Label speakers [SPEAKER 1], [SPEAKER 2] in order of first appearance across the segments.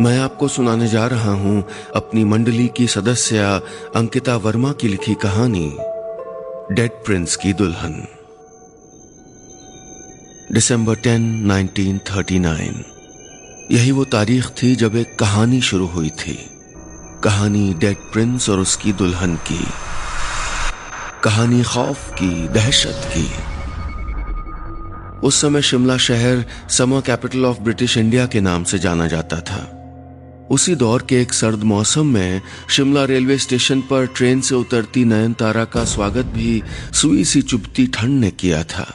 [SPEAKER 1] मैं आपको सुनाने जा रहा हूँ अपनी मंडली की सदस्य अंकिता वर्मा की लिखी कहानी डेड प्रिंस की दुल्हन। दिसंबर 10, 1939 यही वो तारीख थी जब एक कहानी शुरू हुई थी। कहानी डेड प्रिंस और उसकी दुल्हन की। कहानी खौफ की दहशत की। उस समय शिमला शहर summer capital of British India के नाम से जाना जाता था। उसी दौर के एक सर्द मौसम में शिमला रेलवे स्टेशन पर ट्रेन से उतरती नयन तारा का स्वागत भी सुई सी चुभती ठंड ने किया था।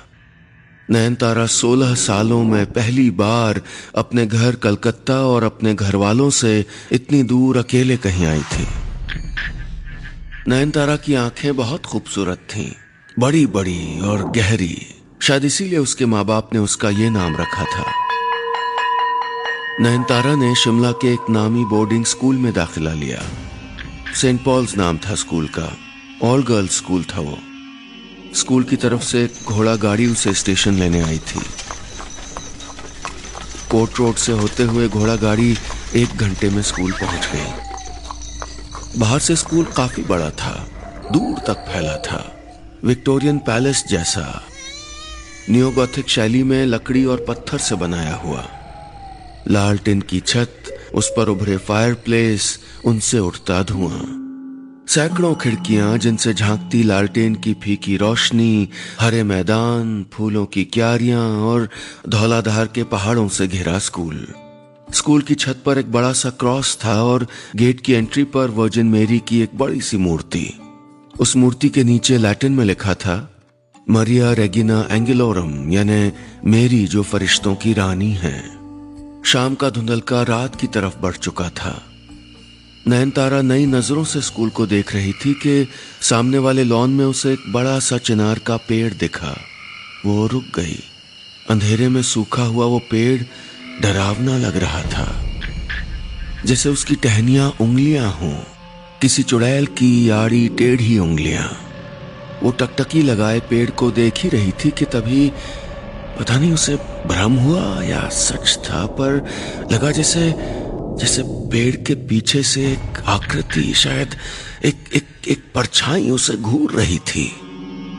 [SPEAKER 1] नयनतारा सोलह सालों में पहली बार अपने घर कलकत्ता और अपने घर वालों से इतनी दूर अकेले कहीं आई थी। नयनतारा की आँखें बहुत खूबसूरत थीं, बड़ी बड़ी और गहरी। शायद इसीलिए उसके माँ बाप ने उसका ये नाम रखा था। नयनतारा ने शिमला के एक नामी बोर्डिंग स्कूल में दाखिला लिया। सेंट पॉल्स नाम था स्कूल का, ऑल गर्ल्स स्कूल था वो। स्कूल की तरफ़ से घोड़ा गाड़ी उसे स्टेशन लेने आई थी। कोर्ट रोड से होते हुए घोड़ा गाड़ी एक घंटे में स्कूल पहुँच गई। बाहर से स्कूल काफ़ी बड़ा था, दूर तक फैला था। विक्टोरियन पैलेस जैसा। न्योगोथिक शैली में लकड़ी और पत्थर से बनाया हुआ। लाल टिन की छत, उस पर उभरे फायर प्लेस उनसे उठता धुआँ। सैकड़ों खिड़कियाँ, जिनसे झांकती लालटेन की फीकी रोशनी, हरे मैदान, फूलों की क्यारियाँ, और धौलाधार के पहाड़ों से घिरा स्कूल। स्कूल की छत पर एक बड़ा सा क्रॉस था, और गेट की एंट्री पर वर्जिन मेरी की एक बड़ी सी मूर्ति। उस मूर्ति के नीचे लैटिन में लिखा था, मरिया रेगिना एंगिलोरम, यानी मेरी जो फरिश्तों की रानी है। शाम का धुंधलका रात की तरफ़ बढ़ चुका था। नयनतारा नई नज़रों से स्कूल को देख रही थी कि सामने वाले लॉन में उसे एक बड़ा सा चिनार का पेड़ दिखा। वो रुक गई। अंधेरे में सूखा हुआ वो पेड़ डरावना लग रहा था। जैसे उसकी टहनियाँ उंगलियाँ हों, किसी चुड़ैल की आड़ी टेढ़ी उंगलियाँ। वो टकटकी लगाए पेड़ को देख ही रही थी कि तभी पता नहीं उसे भ्रम हुआ या सच था पर लगा जैसे जैसे पेड़ के पीछे से एक आकृति शायद एक एक एक परछाई उसे घूर रही थी।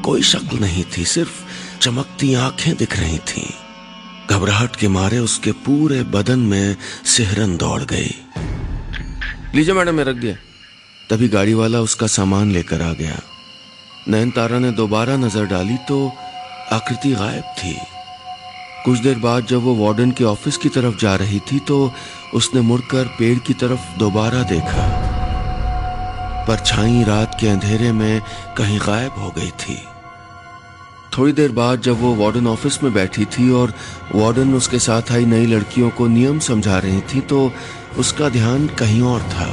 [SPEAKER 1] कोई शक्ल नहीं थी सिर्फ़ चमकती आँखें दिख रही थीं। घबराहट के मारे उसके पूरे बदन में सिहरन दौड़ गई। लीजिए मैडम मैं रख दिया। तभी गाड़ी वाला उसका सामान लेकर आ गया। नयन तारा ने दोबारा नज़र डाली तो आकृति गायब थी। कुछ देर बाद जब वो वार्डन के ऑफ़िस की तरफ़ जा रही थी तो उसने मुड़कर पेड़ की तरफ़ दोबारा देखा। परछाई रात के अंधेरे में कहीं गायब हो गई थी। थोड़ी देर बाद जब वो वार्डन ऑफ़िस में बैठी थी और वार्डन उसके साथ आई नई लड़कियों को नियम समझा रही थी तो उसका ध्यान कहीं और था।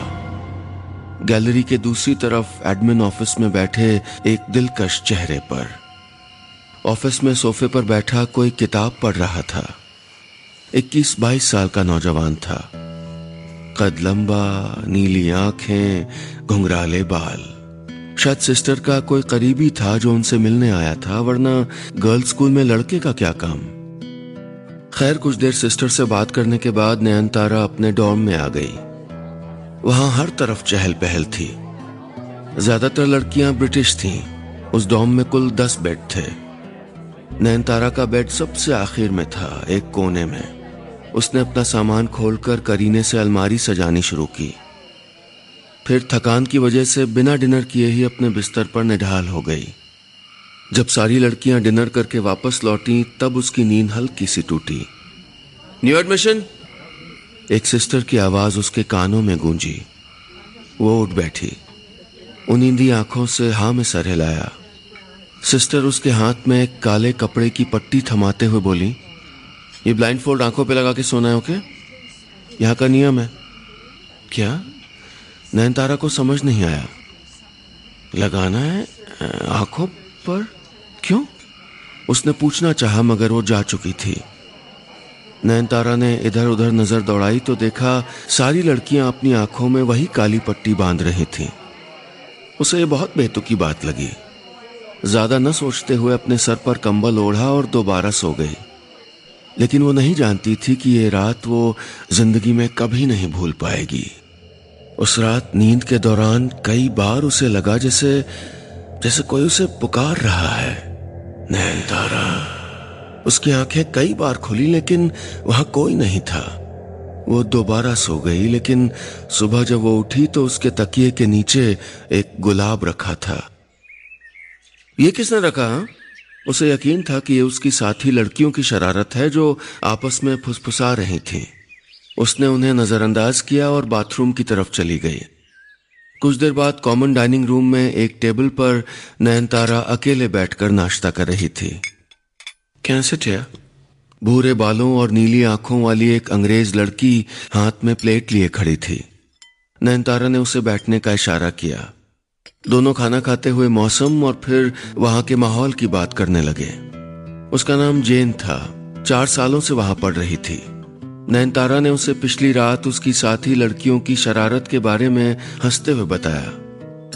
[SPEAKER 1] गैलरी के दूसरी तरफ़ एडमिन ऑफ़िस में बैठे एक दिलकश चेहरे पर। ऑफ़िस में सोफे पर बैठा कोई किताब पढ़ रहा था। इक्कीस बाईस साल का नौजवान था। कद लंबा, नीली आँखें, घुंघराले बाल। शायद सिस्टर का कोई करीबी था जो उनसे मिलने आया था, वरना गर्ल्स स्कूल में लड़के का क्या काम? खैर, कुछ देर सिस्टर से बात करने के बाद नयन तारा अपने डॉर्म में आ गई। वहाँ हर तरफ़ चहल पहल थी। ज़्यादातर लड़कियाँ ब्रिटिश थीं। उस डॉम में कुल दस बेड थे। नयनतारा का बेड सबसे आखिर में था, एक कोने में। उसने अपना सामान खोलकर करीने से अलमारी सजानी शुरू की। फिर थकान की वजह से बिना डिनर किए ही अपने बिस्तर पर निढाल हो गई। जब सारी लड़कियाँ डिनर करके वापस लौटी, तब उसकी नींद हल्की सी टूटी। New admission? एक सिस्टर की आवाज़ उसके कानों में गूंजी। वो उठ बैठी। उनिंदी आँखों से हा में सर हिलाया। सिस्टर उसके हाथ में एक काले कपड़े की पट्टी थमाते हुए बोली, ये ब्लाइंड फोल्ड आँखों पे लगा के सोना है, ओके? यहाँ का नियम है। क्या? नयनतारा को समझ नहीं आया। लगाना है आँखों पर? क्यों? उसने पूछना चाहा, मगर वो जा चुकी थी। नयनतारा ने इधर उधर नज़र दौड़ाई तो देखा सारी लड़कियाँ अपनी आँखों में वही काली पट्टी बाँध रही थीं। उसे ये बहुत बेतुकी बात लगी। ज़्यादा न सोचते हुए अपने सर पर कंबल ओढ़ा और दोबारा सो गई लेकिन वो नहीं जानती थी कि ये रात वो ज़िंदगी में कभी नहीं भूल पाएगी। उस रात नींद के दौरान कई बार उसे लगा जैसे जैसे कोई उसे पुकार रहा है। नैन तारा उसकी आँखें कई बार खुली लेकिन वहाँ कोई नहीं था। वो दोबारा सो गई, लेकिन सुबह जब वो उठी तो उसके तकिए के नीचे एक गुलाब रखा था। ये किसने रखा, हा? उसे यकीन था कि ये उसकी साथी लड़कियों की शरारत है जो आपस में फुसफुसा रही थी। उसने उन्हें नजरअंदाज किया और बाथरूम की तरफ़ चली गई। कुछ देर बाद कॉमन डाइनिंग रूम में एक टेबल पर नयनतारा अकेले बैठकर नाश्ता कर रही थी। कैसे थे? भूरे बालों और नीली आँखों वाली एक अंग्रेज़ लड़की हाथ में प्लेट लिए खड़ी थी। नयनतारा ने उसे बैठने का इशारा किया। दोनों खाना खाते हुए मौसम और फिर वहाँ के माहौल की बात करने लगे। उसका नाम जेन था। चार सालों से वहाँ पढ़ रही थी। नयनतारा ने उसे पिछली रात उसकी साथी लड़कियों की शरारत के बारे में हँसते हुए बताया।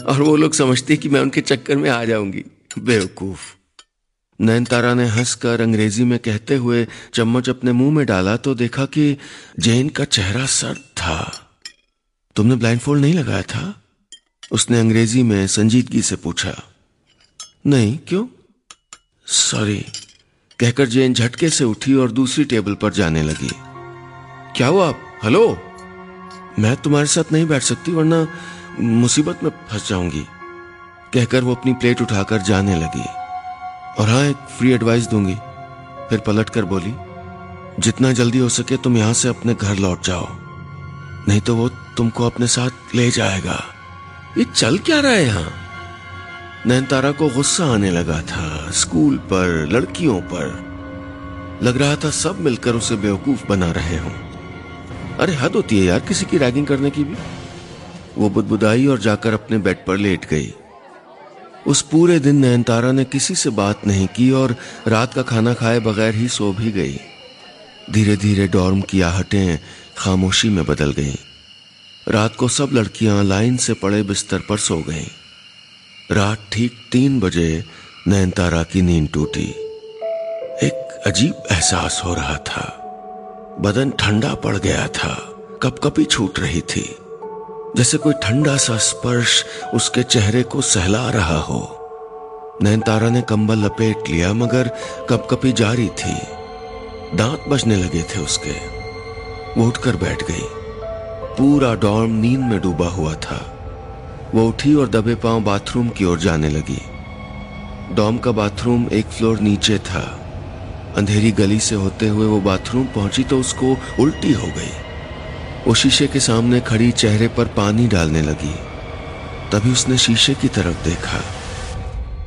[SPEAKER 1] और वो लोग समझते कि मैं उनके चक्कर में आ जाऊँगी। बेवकूफ़। नयनतारा ने हंसकर अंग्रेज़ी में कहते हुए चम्मच अपने मुँह में डाला तो देखा कि जैन का चेहरा सर्द था। तुमने ब्लाइंड फोल्ड नहीं लगाया था? उसने अंग्रेज़ी में संजीदगी से पूछा, नहीं, क्यों? सॉरी कहकर जेन झटके से उठी और दूसरी टेबल पर जाने लगी। क्या हुआ? आप हेलो? मैं तुम्हारे साथ नहीं बैठ सकती, वरना मुसीबत में फंस जाऊँगी, कहकर वो अपनी प्लेट उठाकर जाने लगी। और हाँ एक फ्री एडवाइस दूँगी। फिर पलट कर बोली, जितना जल्दी हो सके तुम यहाँ से अपने घर लौट जाओ, नहीं तो वो तुमको अपने साथ ले जाएगा। ये चल क्या रहा है यहाँ? नयनतारा को गुस्सा आने लगा था स्कूल पर, लड़कियों पर। लग रहा था सब मिलकर उसे बेवकूफ़ बना रहे हों। अरे, हद होती है यार किसी की रैगिंग करने की भी। वो बुदबुदाई और जाकर अपने बेड पर लेट गई। उस पूरे दिन नयनतारा ने किसी से बात नहीं की और रात का खाना खाए बगैर ही सो भी गई। धीरे धीरे डॉर्म की आहटें खामोशी में बदल गईं। रात को सब लड़कियाँ लाइन से पड़े बिस्तर पर सो गईं। रात ठीक तीन बजे नयनतारा की नींद टूटी। एक अजीब एहसास हो रहा था। बदन ठंडा पड़ गया था, कपकपी छूट रही थी। जैसे कोई ठंडा सा स्पर्श उसके चेहरे को सहला रहा हो। नयनतारा ने कंबल लपेट लिया, मगर कपकपी जारी थी। दांत बजने लगे थे उसके। वो उठकर बैठ गई। पूरा डॉर्म नींद में डूबा हुआ था। वो उठी और दबे पाँव बाथरूम की ओर जाने लगी। डॉम का बाथरूम एक फ्लोर नीचे था। अंधेरी गली से होते हुए वो बाथरूम पहुँची तो उसको उल्टी हो गई। वो शीशे के सामने खड़ी चेहरे पर पानी डालने लगी। तभी उसने शीशे की तरफ़ देखा।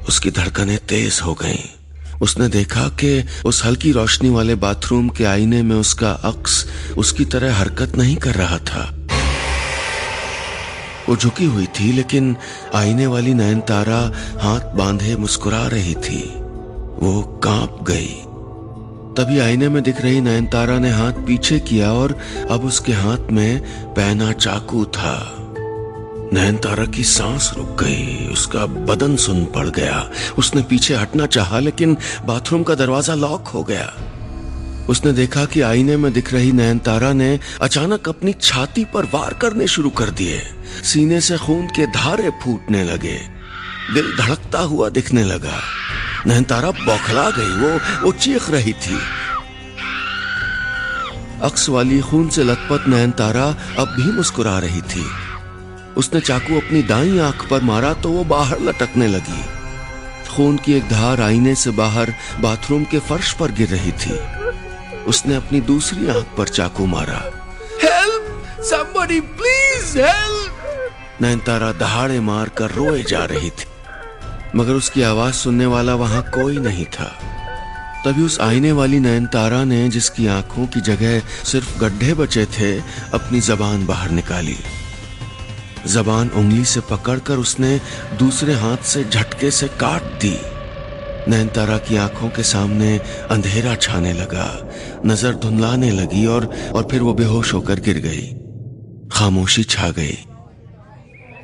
[SPEAKER 1] उसकी धड़कनें तेज हो गईं। उसने देखा कि उस हल्की रोशनी वाले बाथरूम के आईने में उसका अक्स उसकी तरह हरकत नहीं कर रहा था। वो झुकी हुई थी, लेकिन आईने वाली नयनतारा हाथ बांधे मुस्कुरा रही थी। वो काँप गई। तभी आईने में दिख रही नयनतारा ने हाथ पीछे किया और अब उसके हाथ में पहना चाकू था। नयनतारा की सांस रुक गई, उसका बदन सुन पड़ गया। उसने पीछे हटना चाहा, लेकिन बाथरूम का दरवाज़ा लॉक हो गया। उसने देखा कि आईने में दिख रही नयनतारा ने अचानक अपनी छाती पर वार करने शुरू कर दिए। सीने से खून के धारे फूटने लगे। दिल धड़कता हुआ दिखने लगा। नयनतारा बौखला गई, वो वो चीख रही थी। अक्स वाली खून से लथपथ नयनतारा अब भी मुस्कुरा रही थी। उसने चाकू अपनी दाई आँख पर मारा तो वो बाहर लटकने लगी। खून की एक धार आईने से बाहर बाथरूम के फर्श पर गिर रही थी। उसने अपनी दूसरी आँख पर चाकू मारा। Help somebody please help Nayantara दहाड़े मार कर रोए जा रही थी। मगर उसकी आवाज़ सुनने वाला वहाँ कोई नहीं था। तभी उस आईने वाली नयनतारा ने जिसकी आँखों की जगह सिर्फ़ गड्ढे बचे थे अपनी जबान बाहर निकाली। जबान उंगली से पकड़कर उसने दूसरे हाथ से झटके से काट दी। नयनतारा की आँखों के सामने अंधेरा छाने लगा। नज़र धुंधलाने लगी और और फिर वो बेहोश होकर गिर गई। खामोशी छा गई।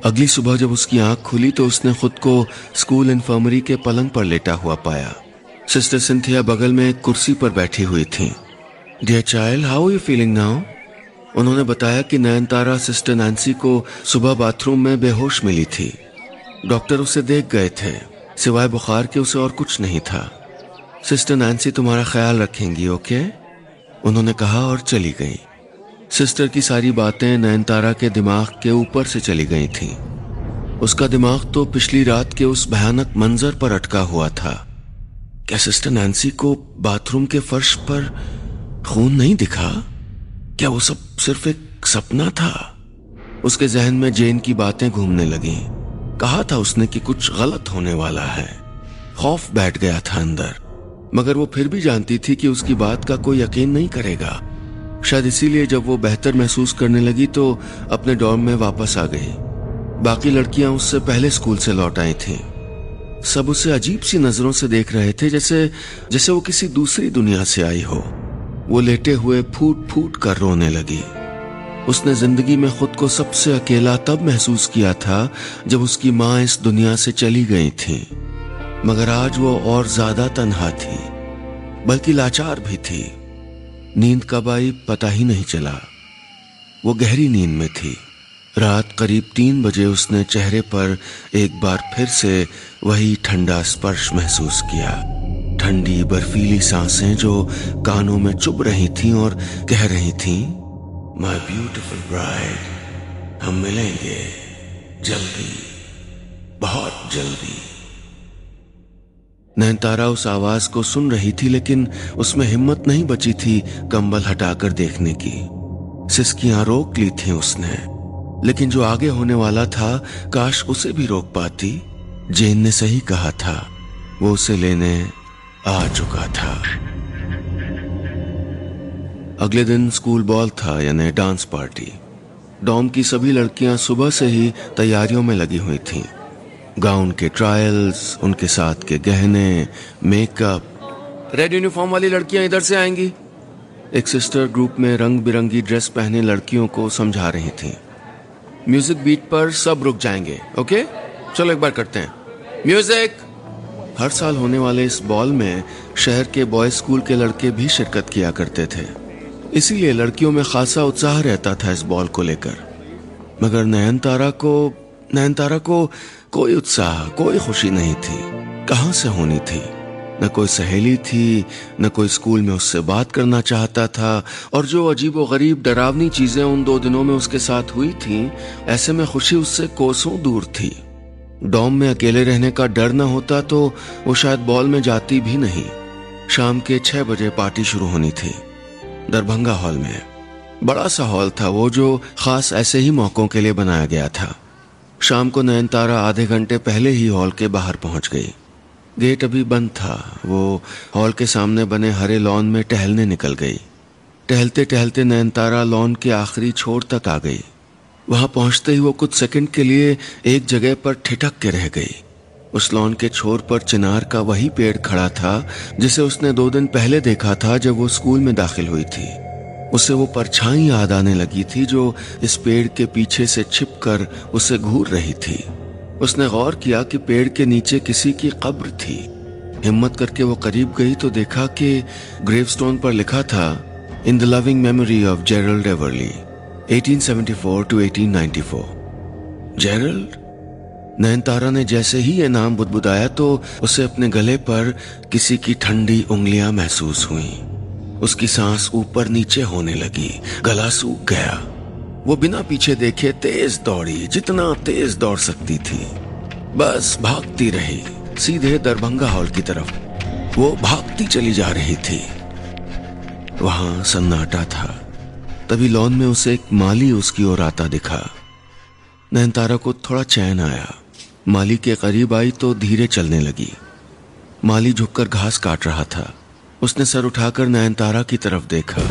[SPEAKER 1] अगली सुबह जब उसकी आँख खुली तो उसने खुद को स्कूल इन्फर्मरी के पलंग पर लेटा हुआ पाया। सिस्टर सिंथिया बगल में एक कुर्सी पर बैठी हुई थी। Dear child how you feeling now उन्होंने बताया कि नयनतारा सिस्टर नैन्सी को सुबह बाथरूम में बेहोश मिली थी। डॉक्टर उसे देख गए थे। सिवाय बुखार के उसे और कुछ नहीं था। सिस्टर नैन्सी तुम्हारा ख्याल रखेंगी, ओके? उन्होंने कहा और चली गई। सिस्टर की सारी बातें नयनतारा के दिमाग के ऊपर से चली गई थीं। उसका दिमाग तो पिछली रात के उस भयानक मंजर पर अटका हुआ था। क्या सिस्टर नैन्सी को बाथरूम के फर्श पर खून नहीं दिखा? क्या वो सब सिर्फ़ एक सपना था? उसके जहन में जेन की बातें घूमने लगी। कहा था उसने कि कुछ गलत होने वाला है। खौफ बैठ गया था अंदर। मगर वो फिर भी जानती थी कि उसकी बात का कोई यकीन नहीं करेगा। शायद इसीलिए जब वो बेहतर महसूस करने लगी तो अपने डॉर्म में वापस आ गई। बाकी लड़कियाँ उससे पहले स्कूल से लौट आई थीं। सब उसे अजीब सी नज़रों से देख रहे थे जैसे जैसे वो किसी दूसरी दुनिया से आई हो। वो लेटे हुए फूट फूट कर रोने लगी। उसने ज़िंदगी में खुद को सबसे अकेला तब महसूस किया था जब उसकी माँ इस दुनिया से चली गई थी। मगर आज वो और ज़्यादा तनहा थी, बल्कि लाचार भी थी। नींद कब आई पता ही नहीं चला। वो गहरी नींद में थी। रात करीब तीन बजे उसने चेहरे पर एक बार फिर से वही ठंडा स्पर्श महसूस किया। ठंडी बर्फीली साँसें जो कानों में चुभ रही थीं और कह रही थीं माय ब्यूटिफुल ब्राइड हम मिलेंगे जल्दी, बहुत जल्दी। नैनतारा उस आवाज़ को सुन रही थी, लेकिन उसमें हिम्मत नहीं बची थी कंबल हटाकर देखने की। सिस्कियाँ रोक ली थी उसने, लेकिन जो आगे होने वाला था, काश उसे भी रोक पाती। जेन ने सही कहा था, वो उसे लेने आ चुका था। अगले दिन स्कूल बॉल था, यानी डांस पार्टी। डॉम की सभी लड़कियाँ सुबह से ही तैयारियों में लगी हुई थीं। गाउन के ट्रायल्स उनके साथ के गहने मेकअप रेड यूनिफॉर्म वाली लड़कियाँ इधर से आएँगी। एक सिस्टर ग्रुप में रंग बिरंगी ड्रेस पहने लड़कियों को समझा रही थी। म्यूज़िक बीट पर सब रुक जाएँगे ओके चलो एक बार करते हैं। म्यूज़िक हर साल होने वाले इस बॉल में शहर के बॉयज़ स्कूल के लड़के भी शिरकत किया करते थे। इसीलिए लड़कियों में खासा उत्साह रहता था इस बॉल को लेकर। मगर नयन तारा को नयन तारा को कोई उत्साह कोई खुशी नहीं थी। कहाँ से होनी थी? न कोई सहेली थी न कोई स्कूल में उससे बात करना चाहता था और जो अजीब गरीब डरावनी चीज़ें उन दो दिनों में उसके साथ हुई थीं, ऐसे में खुशी उससे कोसों दूर थी। डॉम में अकेले रहने का डर न होता तो वो शायद बॉल में जाती भी नहीं। शाम के छह बजे पार्टी शुरू होनी थी। दरभंगा हॉल में। बड़ा सा हॉल था वो जो खास ऐसे ही मौकों के लिए बनाया गया था। शाम को नयनतारा आधे घंटे पहले ही हॉल के बाहर पहुँच गई। गेट अभी बंद था। वो हॉल के सामने बने हरे लॉन में टहलने निकल गई। टहलते टहलते नयनतारा लॉन के आखिरी छोर तक आ गई। वहाँ पहुँचते ही वो कुछ सेकंड के लिए एक जगह पर ठिठक के रह गई। उस लॉन के छोर पर चिनार का वही पेड़ खड़ा था, जिसे उसने दो दिन पहले देखा था जब वो स्कूल में दाखिल हुई थी। उसे वो परछाई याद आने लगी थी जो इस पेड़ के पीछे से छिपकर उसे घूर रही थी। उसने गौर किया कि पेड़ के नीचे किसी की कब्र थी। हिम्मत करके वो करीब गई तो देखा कि ग्रेवस्टोन पर लिखा था, in the loving memory of Gerald Everly 1874 to 1894 Gerald? Nayantara ने जैसे ही ये नाम बुदबुदाया तो उसे अपने गले पर किसी की ठंडी उंगलियाँ महसूस हुई। उसकी सांस ऊपर नीचे होने लगी, गला सूख गया। वो बिना पीछे देखे तेज दौड़ी, जितना तेज दौड़ सकती थी। बस भागती रही, सीधे दरभंगा हॉल की तरफ़। वो भागती चली जा रही थी। वहाँ सन्नाटा था। तभी लॉन में उसे एक माली उसकी ओर आता दिखा। नयनतारा को थोड़ा चैन आया। माली के करीब आई तो धीरे चलने लगी। माली झुककर घास काट रहा था। उसने सर उठाकर नयनतारा की तरफ़ देखा।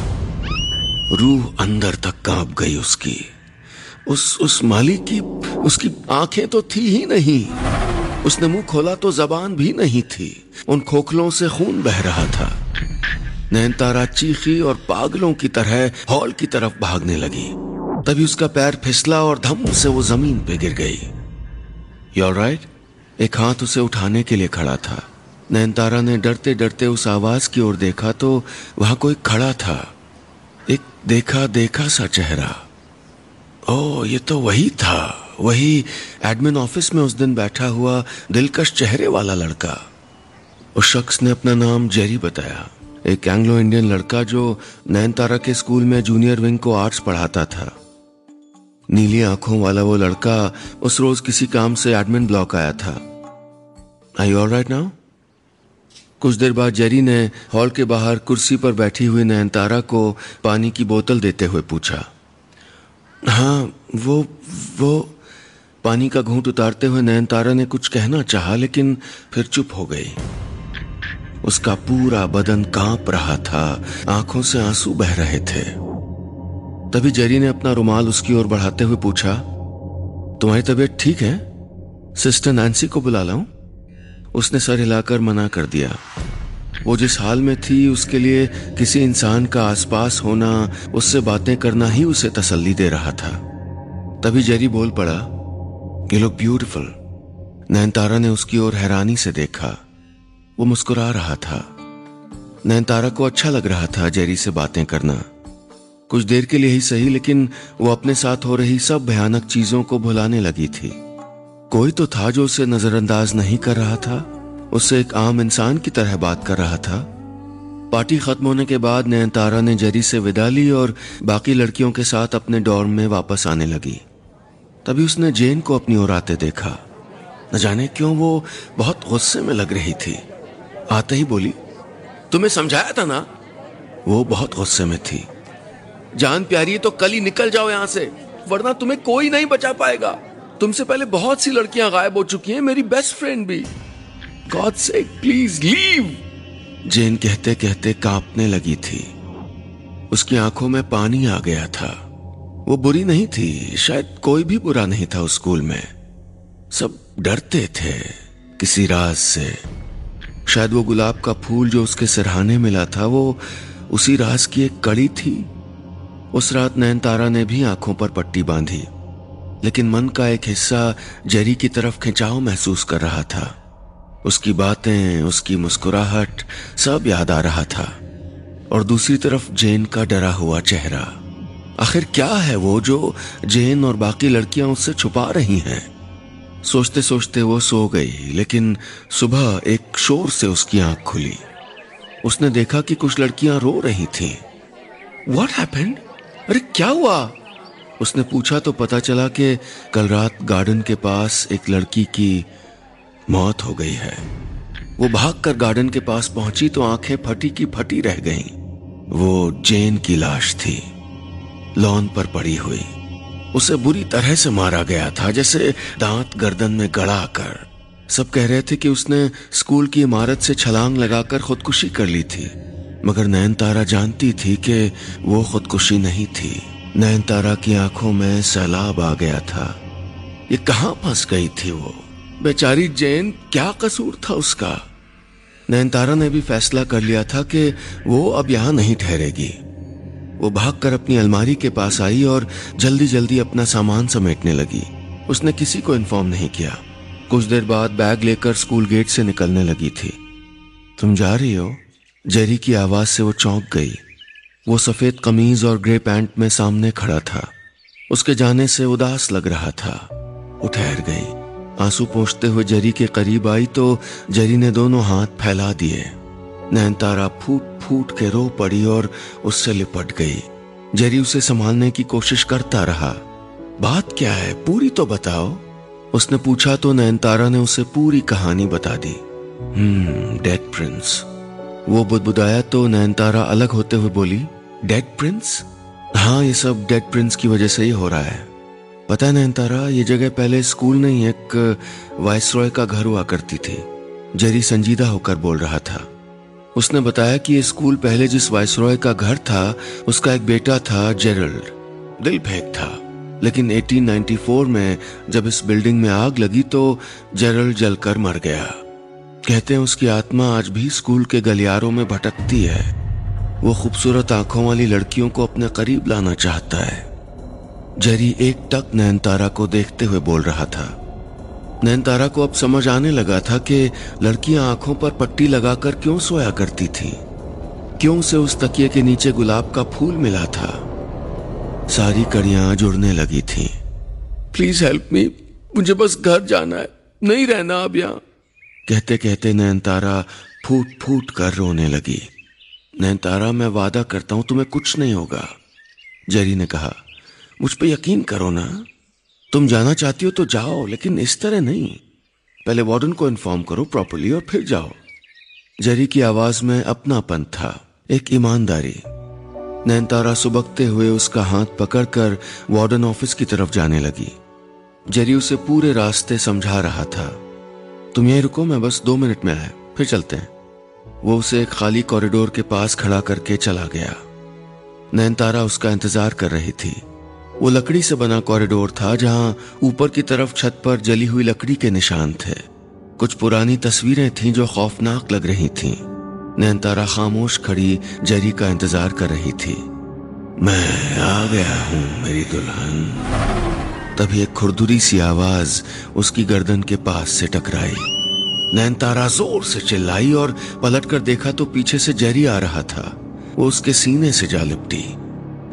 [SPEAKER 1] रूह अंदर तक काँप गई उसकी। उस उस माली की, उसकी आँखें तो थी ही नहीं। उसने मुँह खोला तो जबान भी नहीं थी। उन खोखलों से खून बह रहा था। नैनतारा चीखी और पागलों की तरह हॉल की तरफ़ भागने लगी। तभी उसका पैर फिसला और धम से वो ज़मीन पे गिर गई। योर राइट एक हाथ उसे उठाने के लिए खड़ा था। नैनतारा ने डरते डरते उस आवाज़ की ओर देखा तो वहाँ कोई खड़ा था। एक देखा देखा सा चेहरा। ओ ये तो वही था। वही एडमिन ऑफ़िस में उस दिन बैठा हुआ दिलकश चेहरे वाला लड़का। उस शख्स ने अपना नाम जेरी बताया। एक एंग्लो इंडियन लड़का जो नैनतारा के स्कूल में जूनियर विंग को आर्ट्स पढ़ाता था। नीली आँखों वाला वो लड़का उस रोज किसी काम से एडमिन ब्लॉक आया था। आई ऑल राइट नाउ कुछ देर बाद जेरी ने हॉल के बाहर कुर्सी पर बैठी हुई नयनतारा को पानी की बोतल देते हुए पूछा। हाँ वो वो पानी का घूंट उतारते हुए नयनतारा ने कुछ कहना चाहा, लेकिन फिर चुप हो गई। उसका पूरा बदन काँप रहा था। आँखों से आँसू बह रहे थे। तभी जेरी ने अपना रुमाल उसकी ओर बढ़ाते हुए पूछा, तुम्हारी तबीयत ठीक है? सिस्टर नैन्सी को बुला लाऊं? उसने सर हिलाकर मना कर दिया। वो जिस हाल में थी, उसके लिए किसी इंसान का आसपास होना, उससे बातें करना ही उसे तसल्ली दे रहा था। तभी जेरी बोल पड़ा, यू लुक ब्यूटिफुल। नैनतारा ने उसकी ओर हैरानी से देखा। वो मुस्कुरा रहा था। नैनतारा को अच्छा लग रहा था जेरी से बातें करना। कुछ देर के लिए ही सही, लेकिन वो अपने साथ हो रही सब भयानक चीज़ों को भुलाने लगी थी। कोई तो था जो उसे नजरअंदाज नहीं कर रहा था, उससे एक आम इंसान की तरह बात कर रहा था। पार्टी खत्म होने के बाद नयनतारा ने जरी से विदा ली और बाकी लड़कियों के साथ अपने डॉर्म में वापस आने लगी। तभी उसने जेन को अपनी ओर आते देखा। न जाने क्यों वो बहुत गुस्से में लग रही थी। आते ही बोली, तुम्हें समझाया था ना? वो बहुत गुस्से में थी। जान प्यारी तो कल ही निकल जाओ यहाँ से, वरना तुम्हें कोई नहीं बचा पाएगा। तुमसे पहले बहुत सी लड़कियाँ गायब हो चुकी हैं, मेरी बेस्ट फ्रेंड भी। गॉड से प्लीज़ लीव जेन कहते कहते कांपने लगी थी। उसकी आँखों में पानी आ गया था। वो बुरी नहीं थी, शायद कोई भी बुरा नहीं था उस स्कूल में। सब डरते थे किसी राज से। शायद वो गुलाब का फूल जो उसके सिरहाने मिला था, वो उसी राज की एक कड़ी थी। उस रात नैन तारा ने भी आँखों पर पट्टी बांधी, लेकिन मन का एक हिस्सा जेरी की तरफ़ खिंचाव महसूस कर रहा था उसकी बातें, उसकी मुस्कुराहट सब याद आ रहा था, और दूसरी तरफ़ जेन का डरा हुआ चेहरा आखिर क्या है वो जो जेन और बाकी लड़कियाँ उससे छुपा रही हैं सोचते सोचते वो सो गई, लेकिन सुबह एक शोर से उसकी आँख खुली उसने देखा कि कुछ लड़कियाँ रो रही थीं। What happened? अरे क्या हुआ? उसने पूछा तो पता चला कि कल रात गार्डन के पास एक लड़की की मौत हो गई है। वो भागकर गार्डन के पास पहुँची तो आँखें फटी की फटी रह गईं। वो जेन की लाश थी, लॉन पर पड़ी हुई। उसे बुरी तरह से मारा गया था, जैसे दांत गर्दन में गड़ा कर सब कह रहे थे कि उसने स्कूल की इमारत से छलांग लगाकर खुदकुशी कर ली थी। मगर नयन तारा जानती थी कि वो खुदकुशी नहीं थी। नयन तारा की आँखों में सैलाब आ गया था। ये कहाँ फंस गई थी वो? बेचारी जैन क्या कसूर था उसका? नयनतारा ने भी फैसला कर लिया था कि वो अब यहाँ नहीं ठहरेगी। वो भागकर अपनी अलमारी के पास आई और जल्दी जल्दी अपना सामान समेटने लगी। उसने किसी को इन्फॉर्म नहीं किया। कुछ देर बाद बैग लेकर स्कूल गेट से निकलने लगी थी। तुम जा रही हो? जेरी की आवाज़ से वो चौंक गई। वो सफ़ेद कमीज और ग्रे पैंट में सामने खड़ा था। उसके जाने से उदास लग रहा था। वो ठहर गई। आँसू पहुँचते हुए जरी के करीब आई तो जरी ने दोनों हाथ फैला दिए। नैनतारा फूट फूट के रो पड़ी और उससे लिपट गई। जेरी उसे संभालने की कोशिश करता रहा। बात क्या है? पूरी तो बताओ। उसने पूछा तो नयनतारा ने उसे पूरी कहानी बता दी। हम्म डेड प्रिंस। वो बुदबुदाया तो नयनतारा अलग होते हुए बोली डेड प्रिंस हाँ ये सब डेड प्रिंस की वजह से ही हो रहा है। पता है नयनतारा, ये जगह पहले स्कूल नहीं, एक वायसरॉय का घर हुआ करती थी। जेरी संजीदा होकर बोल रहा था। उसने बताया कि ये स्कूल पहले जिस वाइस रॉय का घर था, उसका एक बेटा था, जेरल्ड। दिल फेंक था। लेकिन 1894 में जब इस बिल्डिंग में आग लगी तो जेरल्ड जलकर मर गया। कहते हैं उसकी आत्मा आज भी स्कूल के गलियारों में भटकती है। वो खूबसूरत आँखों वाली लड़कियों को अपने करीब लाना चाहता है। जेरी एक टक नयनतारा को देखते हुए बोल रहा था। नैनतारा को अब समझ आने लगा था कि लड़कियाँ आँखों पर पट्टी लगाकर क्यों सोया करती थी? क्यों से उस तकिए के नीचे गुलाब का फूल मिला था? सारी कड़ियाँ जुड़ने लगी थीं। प्लीज़ हेल्प मी मुझे बस घर जाना है। नहीं रहना अब यहाँ। कहते कहते नयनतारा फूट फूट कर रोने लगी। नयनतारा मैं वादा करता हूँ, तुम्हें कुछ नहीं होगा। जेरी ने कहा, मुझ पर यकीन करो ना। तुम जाना चाहती हो तो जाओ, लेकिन इस तरह नहीं। पहले वार्डन को इन्फॉर्म करो प्रॉपरली और फिर जाओ। जेरी की आवाज़ में अपनापन था, एक ईमानदारी। नैनतारा सुबकते हुए उसका हाथ पकड़कर वार्डन ऑफ़िस की तरफ़ जाने लगी। जेरी उसे पूरे रास्ते समझा रहा था। तुम यहीं रुको, मैं बस दो मिनट में आया फिर चलते हैं। वो उसे एक खाली कॉरिडोर के पास खड़ा करके चला गया। नैनतारा उसका इंतज़ार कर रही थी। वो लकड़ी से बना कॉरिडोर था, जहाँ ऊपर की तरफ़ छत पर जली हुई लकड़ी के निशान थे। कुछ पुरानी तस्वीरें थीं जो खौफनाक लग रही थीं। नैनतारा खामोश खड़ी जरी का इंतज़ार कर रही थी। मैं आ गया हूँ, मेरी दुल्हन। तभी एक खुरदुरी सी आवाज़ उसकी गर्दन के पास से टकराई। नैनतारा ज़ोर से चिल्लाई और पलटकर देखा तो पीछे से जरी आ रहा था। वो उसके सीने से जा लिपटी।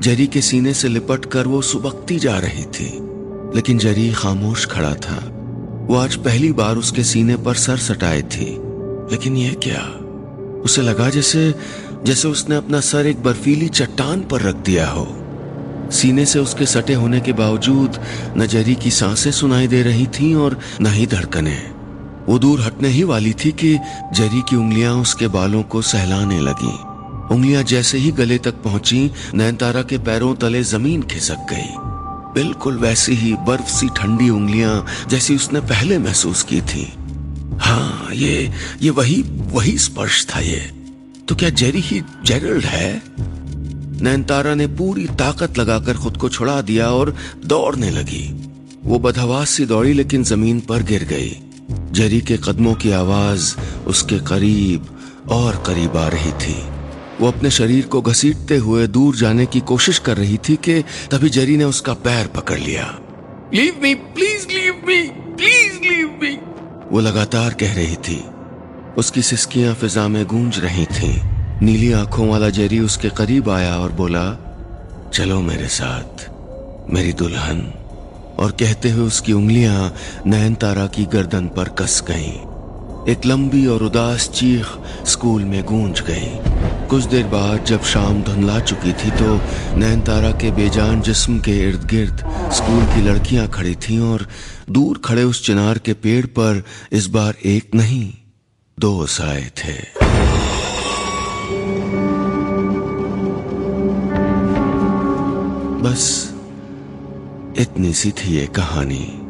[SPEAKER 1] जरी के सीने से लिपट कर वो सुबकती जा रही थी। लेकिन जरी खामोश खड़ा था। वो आज पहली बार उसके सीने पर सर सटाए थी। लेकिन यह क्या? उसे लगा जैसे जैसे उसने अपना सर एक बर्फीली चट्टान पर रख दिया हो। सीने से उसके सटे होने के बावजूद न जरी की साँसें सुनाई दे रही थीं और न ही धड़कने। वो दूर हटने ही वाली थी कि जरी की उंगलियाँ उसके बालों को सहलाने लगी। उंगलियाँ जैसे ही गले तक पहुँची नैनतारा के पैरों तले ज़मीन खिसक गई। बिल्कुल वैसी ही बर्फ़ सी ठंडी उंगलियाँ जैसी उसने पहले महसूस की थी। हाँ ये ये वही वही स्पर्श था ये। तो क्या जेरी ही जेरल्ड है? नैनतारा ने पूरी ताकत लगाकर खुद को छुड़ा दिया और दौड़ने लगी। वो बदहवास सी दौड़ी लेकिन ज़मीन पर गिर गई। जेरी के कदमों की आवाज़ उसके करीब और करीब आ रही थी। वो अपने शरीर को घसीटते हुए दूर जाने की कोशिश कर रही थी कि तभी जरी ने उसका पैर पकड़ लिया। Leave me please leave me please leave me वो लगातार कह रही थी। उसकी सिस्कियाँ फिजा में गूंज रही थीं। नीली आँखों वाला जेरी उसके करीब आया और बोला, चलो मेरे साथ, मेरी दुल्हन। और कहते हुए उसकी उंगलियाँ नयन तारा की गर्दन पर कस गईं। एक लंबी और उदास चीख स्कूल में गूंज गई। कुछ देर बाद जब शाम धुंधला चुकी थी तो नैनतारा के बेजान जिस्म के इर्द गिर्द स्कूल की लड़कियाँ खड़ी थीं और दूर खड़े उस चिनार के पेड़ पर इस बार एक नहीं, दो साए थे। बस इतनी सी थी ये कहानी।